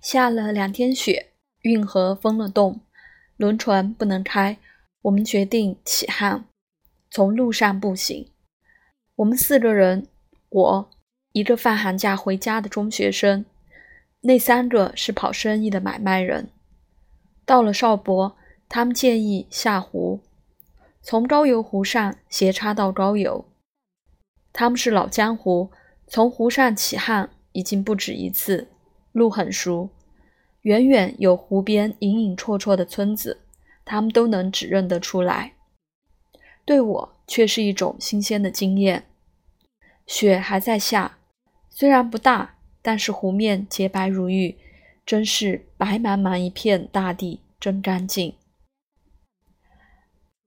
下了两天雪，运河封了洞，轮船不能开。我们决定起航，从路上步行。我们四个人，我一个放寒假回家的中学生，那三个是跑生意的买卖人。到了邵伯，他们建议下湖，从高邮湖上斜插到高邮。他们是老江湖，从湖上起航已经不止一次。路很熟，远远有湖边隐隐绰绰的村子，他们都能指认得出来。对我却是一种新鲜的经验。雪还在下，虽然不大，但是湖面洁白如玉，真是白茫茫一片大地，真干净。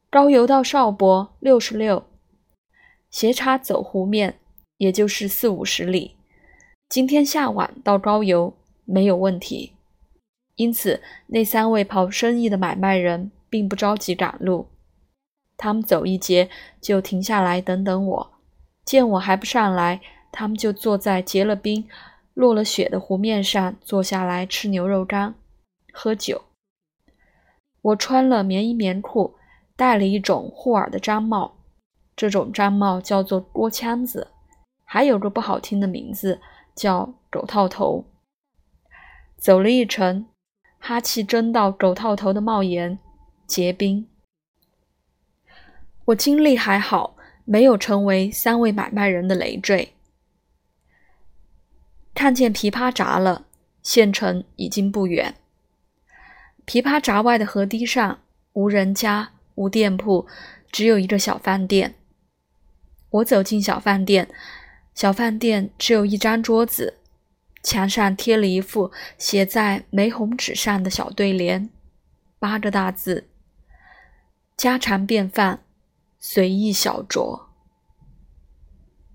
高邮到邵伯六十六，斜插走湖面，也就是四五十里。今天下晚到高邮没有问题，因此那三位跑生意的买卖人并不着急赶路。他们走一截就停下来等等我，见我还不上来，他们就坐在结了冰、落了雪的湖面上坐下来吃牛肉干、喝酒。我穿了棉衣棉裤，戴了一种护耳的毡帽，这种毡帽叫做锅腔子，还有个不好听的名字。叫狗套头，走了一程，哈气蒸到狗套头的帽檐结冰。我精力还好，没有成为三位买卖人的累赘。看见琵琶闸了，县城已经不远。琵琶闸外的河堤上，无人家，无店铺，只有一个小饭店。我走进小饭店。小饭店只有一张桌子，墙上贴了一副写在玫红纸上的小对联，八个大字：“家常便饭，随意小酌。”